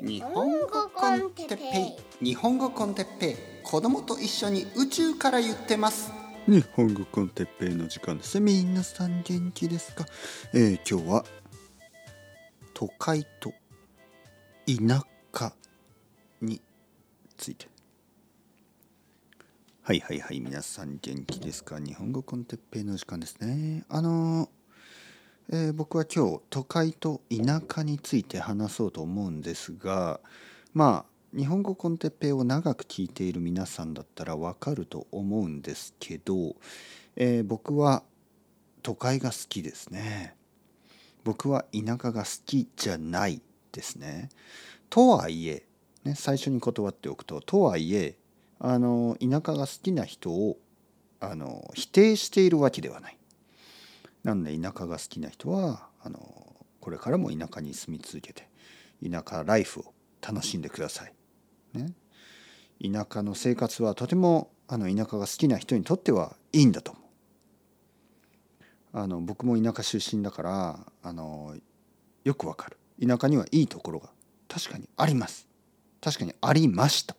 日本語コンテッペイ。日本語コンテッペイ。子供と一緒に宇宙から言ってます。日本語コンテッペイの時間です。皆さん元気ですか、えー、今日は都会と田舎。について。はいはいはい皆さん元気ですか？日本語コンテッペイの時間ですね。あのーえー、僕は今日都会と田舎について話そうと思うんですがまあ日本語コンテッペイを長く聞いている皆さんだったらわかると思うんですけど、えー、僕は都会が好きですね。僕は田舎が好きじゃないですね。とはいえ、ね、最初に断っておくととはいえあの田舎が好きな人をあの否定しているわけではない。なんで田舎が好きな人はあのこれからも田舎に住み続けて田舎ライフを楽しんでください。ね、田舎の生活はとてもあの田舎が好きな人にとってはいいんだと思う。あの僕も田舎出身だからあのよくわかる。田舎にはいいところが確かにあります。確かにありました、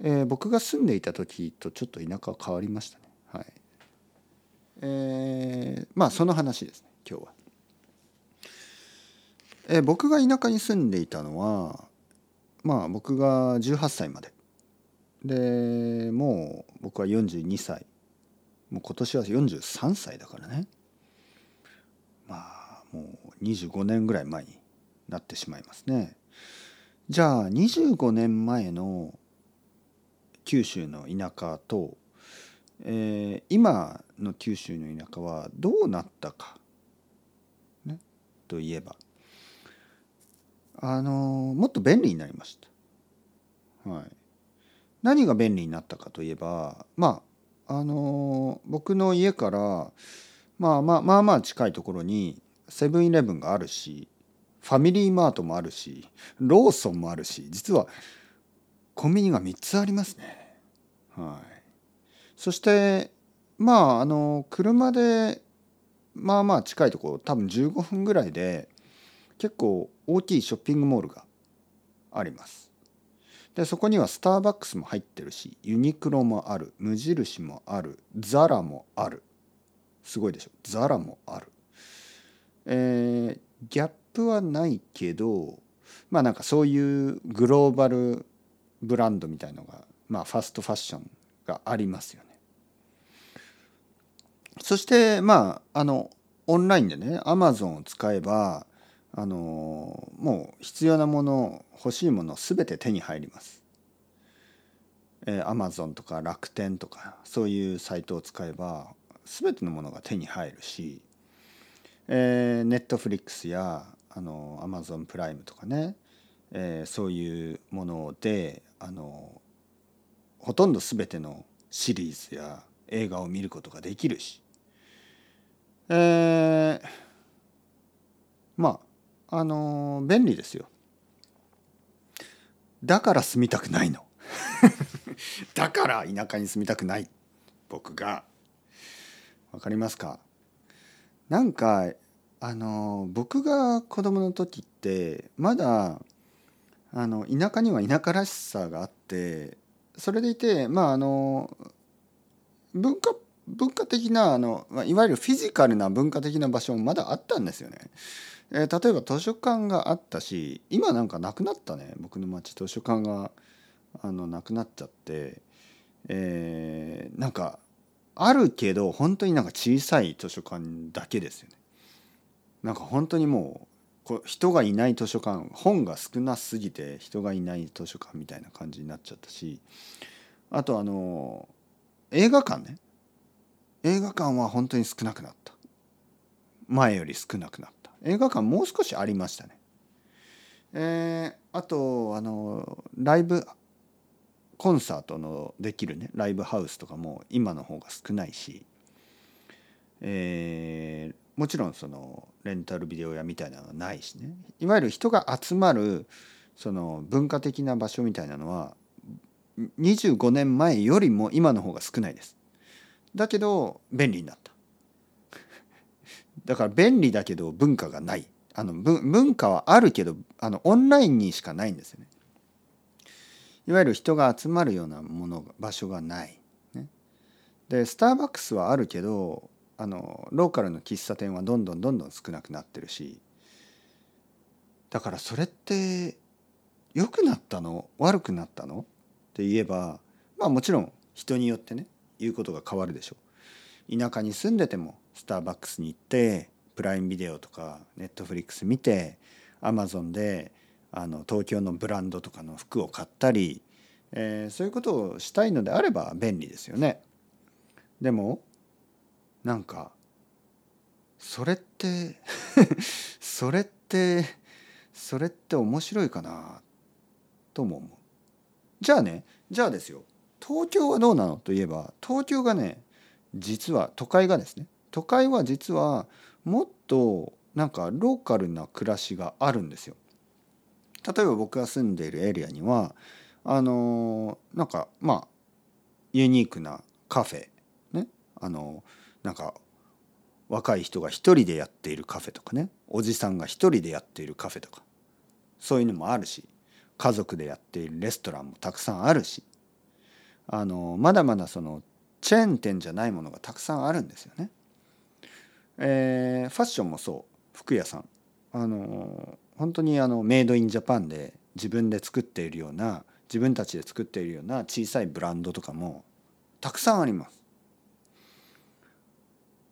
えー、僕が住んでいた時とちょっと田舎は変わりましたえー、まあその話ですね今日は。えー、僕が田舎に住んでいたのはまあ僕が18歳まででもう僕は42歳もう今年は43歳だからねまあもう25年ぐらい前になってしまいますね。じゃあ25年前の九州の田舎とえー、今の九州の田舎はどうなったか、ね、といえば。あの、もっと便利になりました。はい、何が便利になったかといえばまああの、僕の家からまあまあまあまあ近いところにセブンイレブンがあるしファミリーマートもあるしローソンもあるし実はコンビニが3つありますね。はい。そしてまああの車でまあまあ近いところ多分15分ぐらいで結構大きいショッピングモールがあります。でそこにはスターバックスも入ってるしユニクロもある無印もあるザラもあるすごいでしょ？ザラもある。えー、ギャップはないけどまあなんかそういうグローバルブランドみたいのがまあファストファッションがありますよね。そしてまああのオンラインでねアマゾンを使えばあのもう必要なもの欲しいもの全て手に入ります。えー、アマゾンとか楽天とかそういうサイトを使えば全てのものが手に入るし、えー、ネットフリックスやあのアマゾンプライムとかね、えー、そういうものであのほとんど全てのシリーズや映画を見ることができるし。えー、まああのー、便利ですよ。だから住みたくないの。だから田舎に住みたくない。僕が。わかりますか？なんかあのー、僕が子供の時ってまだあの田舎には田舎らしさがあってそれでいてまああの文化文化的なあのいわゆるフィジカルな文化的な場所もまだあったんですよね。えー、例えば図書館があったし今なんかなくなったね僕の町図書館があのなくなっちゃって、えー、なんかあるけど本当になんか小さい図書館だけですよね。なんか本当にもうこう人がいない図書館本が少なすぎて人がいない図書館みたいな感じになっちゃったしあとあの映画館ね。映画館は本当に少なくなった。前より少なくなった。映画館もう少しありましたね。えー、あとあのライブコンサートのできるね。ライブハウスとかも今の方が少ないし、えー、もちろんそのレンタルビデオ屋みたいなのはないしね。いわゆる人が集まるその文化的な場所みたいなのは25年前よりも今の方が少ないです。だけど便利になった だから便利だけど文化がないあの文化はあるけどあのオンラインにしかないんですよね。いわゆる人が集まるようなもの場所がない。ね、でスターバックスはあるけどあのローカルの喫茶店はどんどんどんどん少なくなってるしだからそれって良くなったの？悪くなったの？って言えばまあもちろん人によってね言うことが変わるでしょう。田舎に住んでてもスターバックスに行ってプライムビデオとかネットフリックス見てアマゾンであの東京のブランドとかの服を買ったり、えー、そういうことをしたいのであれば便利ですよね。でもなんかそれって それってそれって面白いかなとも思う。じゃあねじゃあですよ東京はどうなのといえば東京がね実は都会がですね都会は実はもっとなんかローカルな暮らしがあるんですよ。例えば僕が住んでいるエリアにはあのなんかまあユニークなカフェねあのなんか若い人が一人でやっているカフェとかねおじさんが一人でやっているカフェとかそういうのもあるし家族でやっているレストランもたくさんあるしあのまだまだそのチェーン店じゃないものがたくさんあるんですよね。えー、ファッションもそう服屋さんあの本当にあのメイドインジャパンで自分で作っているような自分たちで作っているような小さいブランドとかもたくさんあります。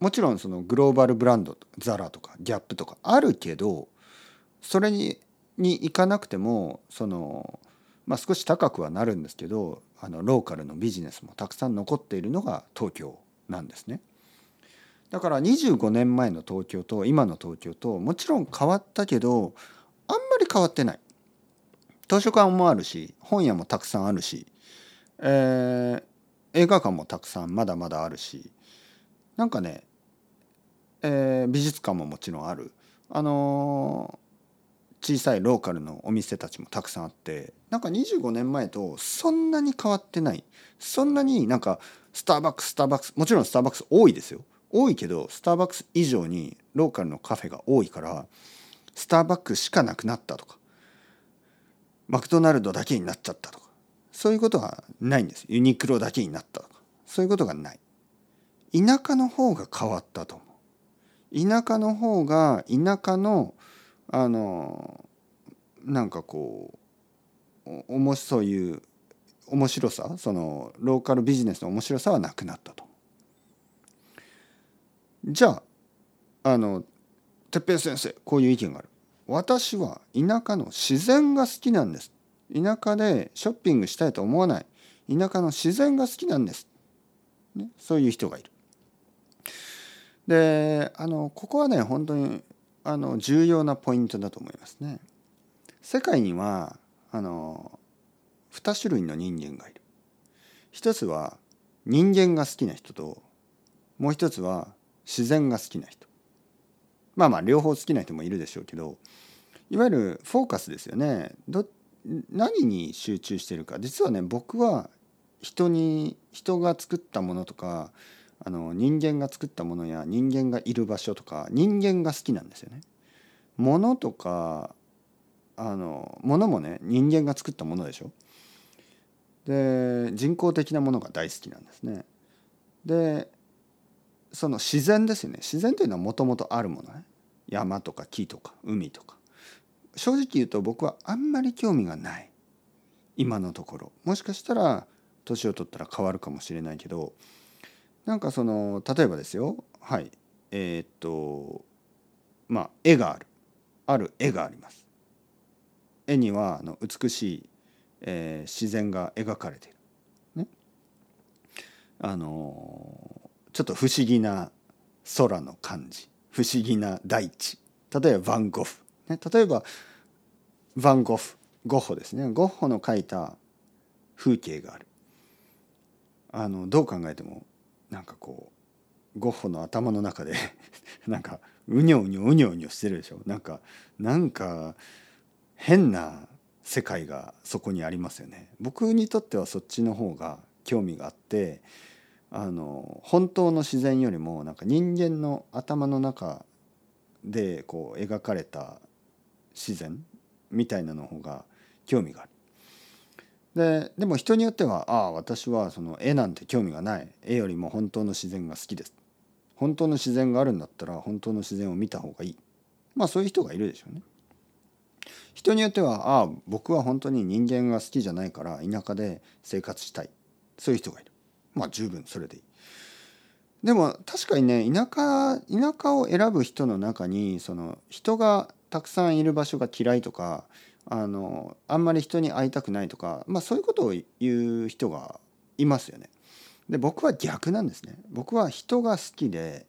もちろんそのグローバルブランドザラとかギャップとかあるけどそれにに行かなくてもその、まあ、少し高くはなるんですけどあのローカルのビジネスもたくさん残っているのが東京なんですね。だから25年前の東京と今の東京ともちろん変わったけどあんまり変わってない。図書館もあるし本屋もたくさんあるし、えー、映画館もたくさんまだまだあるしなんかね、えー、美術館ももちろんある。あのー、小さいローカルのお店たちもたくさんあってなんか25年前とそんなに変わってない。そんなになんかスターバックススターバックスもちろんスターバックス多いですよ。多いけどスターバックス以上にローカルのカフェが多いからスターバックスしかなくなったとかマクドナルドだけになっちゃったとかそういうことはないんです。ユニクロだけになったとかそういうことがない。田舎の方が変わったと思う。田舎の方が田舎のあのなんかこうおもそういう面白さそのローカルビジネスの面白さはなくなったと。じゃああの哲平先生こういう意見がある。私は田舎の自然が好きなんです。田舎でショッピングしたいと思わない。田舎の自然が好きなんです、ね、そういう人がいる。であのここはね本当にあの重要なポイントだと思いますね。世界にはあの2種類の人間がいる。一つは人間が好きな人ともう一つは自然が好きな人。まあまあ両方好きな人もいるでしょうけどいわゆるフォーカスですよね。ど何に集中してるか。実はね僕は人に人が作ったものとかあの人間が作ったものや人間がいる場所とか人間が好きなんですよね。物とかあの物もね人間が作ったものでしょ。で人工的なものが大好きなんですね。でその自然ですよね自然というのはもともとあるものね山とか木とか海とか正直言うと僕はあんまり興味がない今のところもしかしたら年を取ったら変わるかもしれないけどなんかその例えばですよ。はい。えー、っとまあ絵がある。ある絵があります。絵にはあの美しい、えー、自然が描かれている。ね。あのちょっと不思議な空の感じ。不思議な大地。例えばヴァン・ゴフ、ね、例えばヴァン・ゴフ。ゴッホですね。ゴッホの描いた風景がある。あのどう考えてもなんかこうゴッホの頭の中で なんかうにょうにょうにょうにょしてるでしょなんかなんか変な世界がそこにありますよね僕にとってはそっちの方が興味があってあの本当の自然よりもなんか人間の頭の中でこう描かれた自然みたいなの方が興味がある。ででも人によっては「ああ私はその絵なんて興味がない。絵よりも本当の自然が好きです」本当の自然があるんだったら本当の自然を見た方がいい。まあそういう人がいるでしょうね。人によってはああ僕は本当に人間が好きじゃないから田舎で生活したい。そういう人がいる。まあ十分それでいい。でも確かにね田舎田舎を選ぶ人の中にその人がたくさんいる場所が嫌いとかあのあんまり人に会いたくないとか、まあ、そういうことを言う人がいますよね。で僕は逆なんですね。僕は人が好きで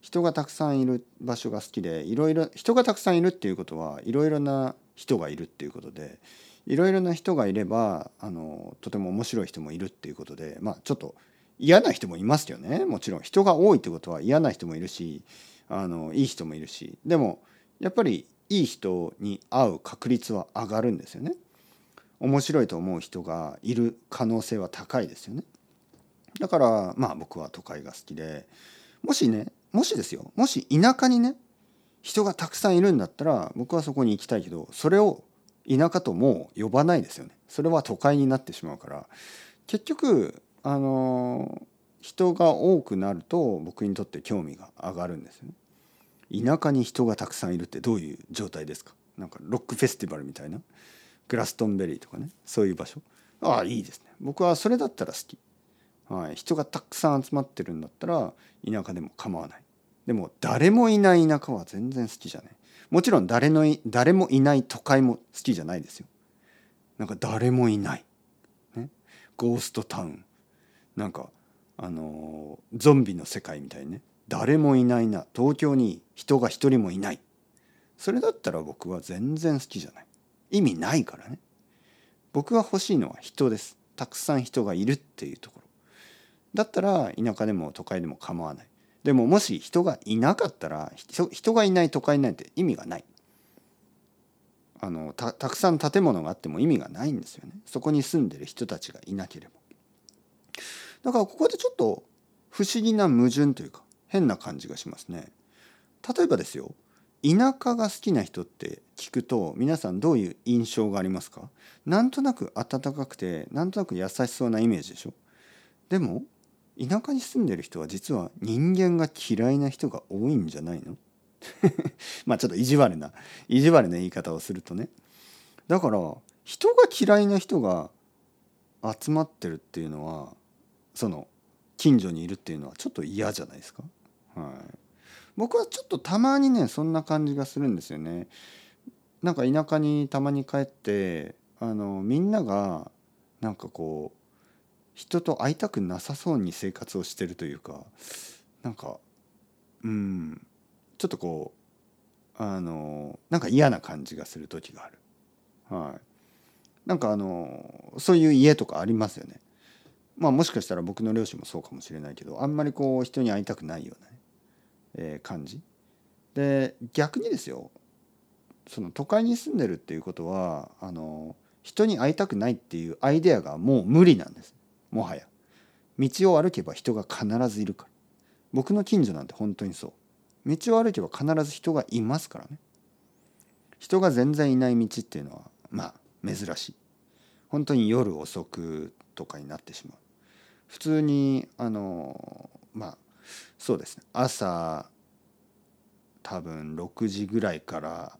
人がたくさんいる場所が好きでいろいろ人がたくさんいるっていうことはいろいろな人がいるっていうことでいろいろな人がいればあのとても面白い人もいるっていうことでまあちょっと嫌な人もいますよねもちろん人が多いってことは嫌な人もいるしあのいい人もいるしでもやっぱりいい人に会う確率は上がるんですよね。面白いと思う人がいる可能性は高いですよね。だからまあ僕は都会が好きでもしねもしですよもし田舎にね人がたくさんいるんだったら僕はそこに行きたいけどそれを田舎ともう呼ばないですよね。それは都会になってしまうから結局あの人が多くなると僕にとって興味が上がるんですよね。田舎に人がたくさんいるってどういう状態ですか？なんかロックフェスティバルみたいな？グラストンベリーとかね？そういう場所？ああいいですね。僕はそれだったら好き、はい、人がたくさん集まってるんだったら田舎でも構わない。でも誰もいない田舎は全然好きじゃない。もちろん誰の誰もいない都会も好きじゃないですよ。なんか誰もいない、ね、ゴーストタウン。なんかあのゾンビの世界みたいにね。誰もいないな。東京に人が一人もいない。それだったら僕は全然好きじゃない。意味ないからね。僕が欲しいのは人です。たくさん人がいるっていうところ。だったら田舎でも都会でも構わない。でももし人がいなかったら人がいない都会なんて意味がない。あのたくさん建物があっても意味がないんですよね。そこに住んでる人たちがいなければ。だからここでちょっと不思議な矛盾というか変な感じがしますね。例えばですよ田舎が好きな人って聞くと皆さんどういう印象がありますか？なんとなく暖かくてなんとなく優しそうなイメージでしょ？でも田舎に住んでる人は実は人間が嫌いな人が多いんじゃないの？まあちょっと意地悪な意地悪な言い方をするとね。だから人が嫌いな人が集まってるっていうのはその近所にいるっていうのはちょっと嫌じゃないですか？はい、僕はちょっとたまにねそんな感じがするんですよね。なんか田舎にたまに帰ってあのみんながなんかこう人と会いたくなさそうに生活をしてるというかなんかうんちょっとこうあのなんか嫌な感じがする時がある。はい、なんかあのそういう家とかありますよね。まあもしかしたら僕の両親もそうかもしれないけどあんまりこう人に会いたくないようなねえー、感じ。で逆にですよその都会に住んでるっていうことはあの人に会いたくないっていうアイデアがもう無理なんです。もはや。道を歩けば人が必ずいるから。僕の近所なんて本当にそう。道を歩けば必ず人がいますからね。人が全然いない道っていうのはまあ珍しい。本当に夜遅くとかになってしまう。普通にあのまあそうですね。朝多分6時ぐらいから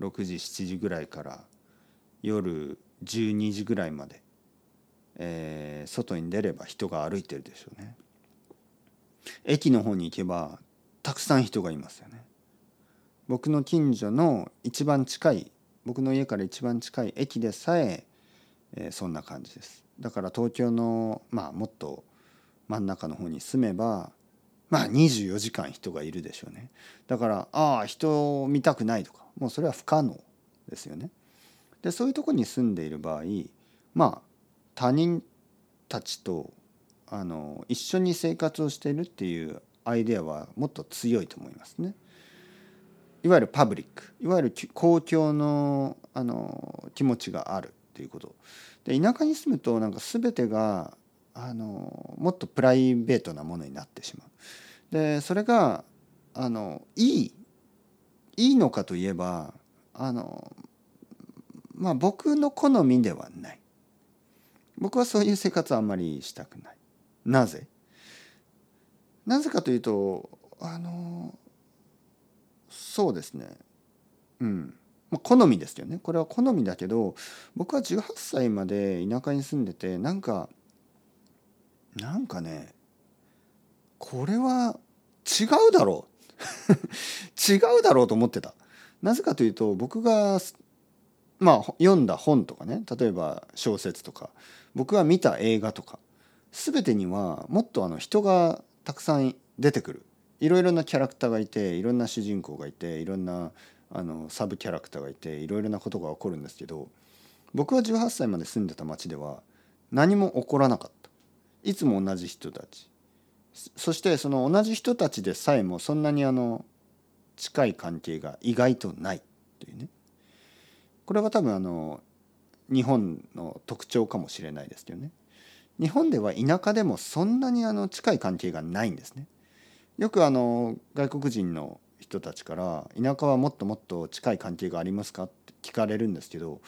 6時7時ぐらいから夜12時ぐらいまで、えー、外に出れば人が歩いてるでしょうね。駅の方に行けばたくさん人がいますよね。僕の近所の一番近い僕の家から一番近い駅でさええー、そんな感じです。だから東京のまあもっと真ん中の方に住めばまあ24時間人がいるでしょうねだからああ人を見たくないとかもうそれは不可能ですよね。でそういうとこに住んでいる場合まあ他人たちとあの一緒に生活をしているっていうアイデアはもっと強いと思いますね。いわゆるパブリックいわゆる公共のあの気持ちがあるっていうことで田舎に住むとなんか全てがあのもっとプライベートなものになってしまう。でそれがあのいいいいのかといえばあのまあ僕の好みではない。僕はそういう生活はあんまりしたくない。なぜ？なぜかというとあのそうですね。うん。好みですよね。これは好みだけど僕は18歳まで田舎に住んでてなんかなんかねこれは違うだろう。違うだろうと思ってた。なぜかというと僕がまあ読んだ本とかね例えば小説とか僕が見た映画とか全てにはもっとあの人がたくさん出てくる。いろいろなキャラクターがいていろんな主人公がいていろんなあのサブキャラクターがいていろいろなことが起こるんですけど僕は18歳まで住んでた町では何も起こらなかった。いつも同じ人たち。そしてその同じ人たちでさえもそんなにあの近い関係が意外とないというね。これは多分あの日本の特徴かもしれないですけどね。日本では田舎でもそんなにあの近い関係がないんですね。よくあの外国人の人たちから「田舎はもっともっと近い関係がありますか?」って聞かれるんですけど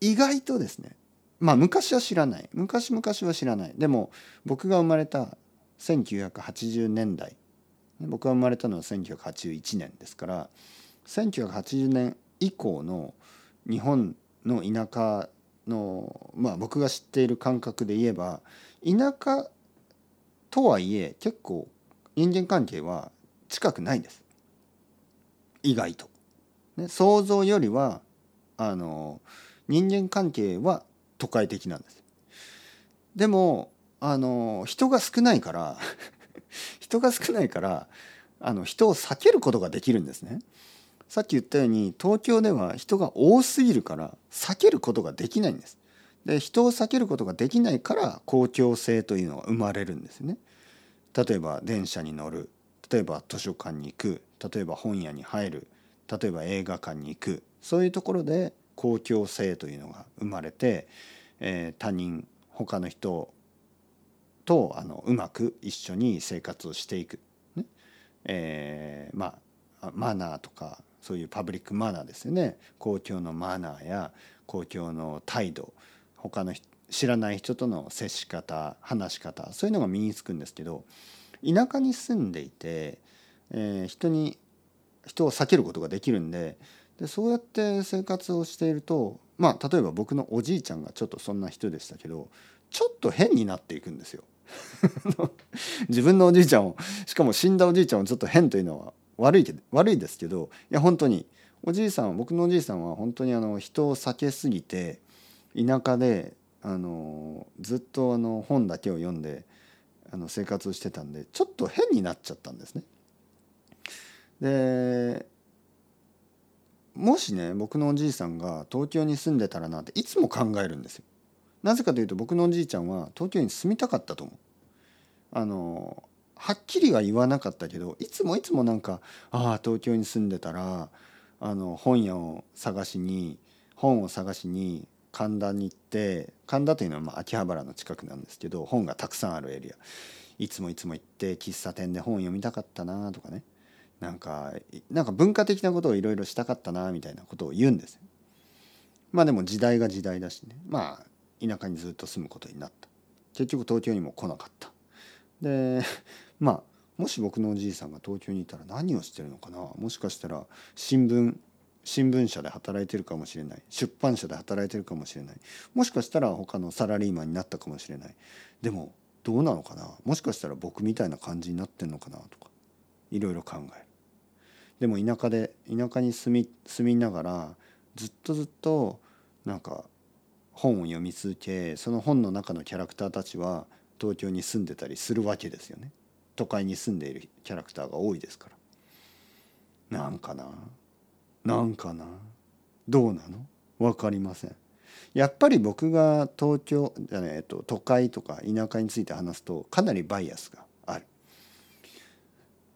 意外とですねまあ昔は知らない。昔々は知らない。でも僕が生まれた1980年代。僕が生まれたのは1981年ですから1980年以降の日本の田舎のまあ僕が知っている感覚で言えば田舎とはいえ結構人間関係は近くないです。意外と。ね、想像よりはあの人間関係は都会的なんです。でもあの人が少ないから 人が少ないからあの人を避けることができるんですね。さっき言ったように東京では人が多すぎるから避けることができないんです。で人を避けることができないから公共性というのは生まれるんですね。例えば電車に乗る例えば図書館に行く例えば本屋に入る例えば映画館に行くそういうところで公共性というのが生まれて、えー、他人他の人とあのうまく一緒に生活をしていく、ね。えー、まあマナーとかそういうパブリックマナーですよね。公共のマナーや公共の態度。他の知らない人との接し方話し方そういうのが身につくんですけど田舎に住んでいて、えー、人に人を避けることができるんででそうやって生活をしているとまあ例えば僕のおじいちゃんがちょっとそんな人でしたけどちょっと変になっていくんですよ。自分のおじいちゃんをしかも死んだおじいちゃんをちょっと変というのは悪いけど悪いですけどいや本当におじいさんは僕のおじいさんは本当にあの人を避けすぎて田舎であのずっとあの本だけを読んであの生活をしてたんでちょっと変になっちゃったんですね。でもしね僕のおじいさんが東京に住んでたらなっていつも考えるんですよ。なぜかというと僕のおじいちゃんは東京に住みたかったと思う。あのはっきりは言わなかったけどいつもいつもなんかああ東京に住んでたらあの本屋を探しに本を探しに神田に行って神田というのはま秋葉原の近くなんですけど本がたくさんあるエリアいつもいつも行って喫茶店で本読みたかったなとかねなんかなんか文化的なことをいろいろしたかったなみたいなことを言うんです。まあでも時代が時代だしね。まあ田舎にずっと住むことになった。結局東京にも来なかった。で まあもし僕のおじいさんが東京にいたら何をしてるのかな。もしかしたら新聞新聞社で働いてるかもしれない。出版社で働いてるかもしれない。もしかしたら他のサラリーマンになったかもしれない。でもどうなのかな。もしかしたら僕みたいな感じになってんのかなとかいろいろ考える。でも田舎で田舎に住み住みながらずっとずっとなんか本を読み続けその本の中のキャラクターたちは東京に住んでたりするわけですよね。都会に住んでいるキャラクターが多いですから。なんかななんかなどうなの？分かりません。やっぱり僕が東京、えっと、都会とか田舎について話すとかなりバイアスが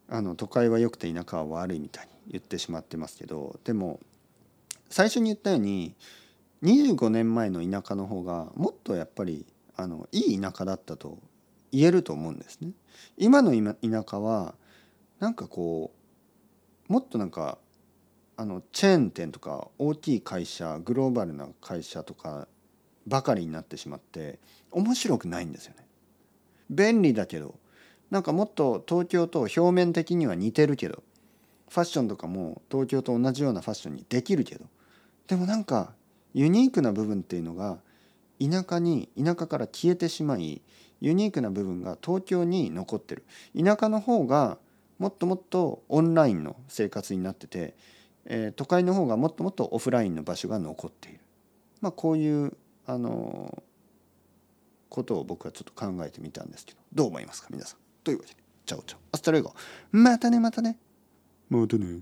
あの都会は良くて田舎は悪いみたいに言ってしまってますけどでも最初に言ったように25年前の田舎の方がもっとやっぱりあのいい田舎だったと言えると思うんですね。今の田舎はなんかこうもっとなんかあのチェーン店とか大きい会社グローバルな会社とかばかりになってしまって面白くないんですよね。便利だけどなんかもっと東京と表面的には似てるけどファッションとかも東京と同じようなファッションにできるけどでもなんかユニークな部分っていうのが田舎に田舎から消えてしまいユニークな部分が東京に残ってる。田舎の方がもっともっとオンラインの生活になってて、えー、都会の方がもっともっとオフラインの場所が残っている、まあ、こういうあのことを僕はちょっと考えてみたんですけどどう思いますか皆さん？というわけでチャオチャオ。 Hasta luego またねまたね。またね。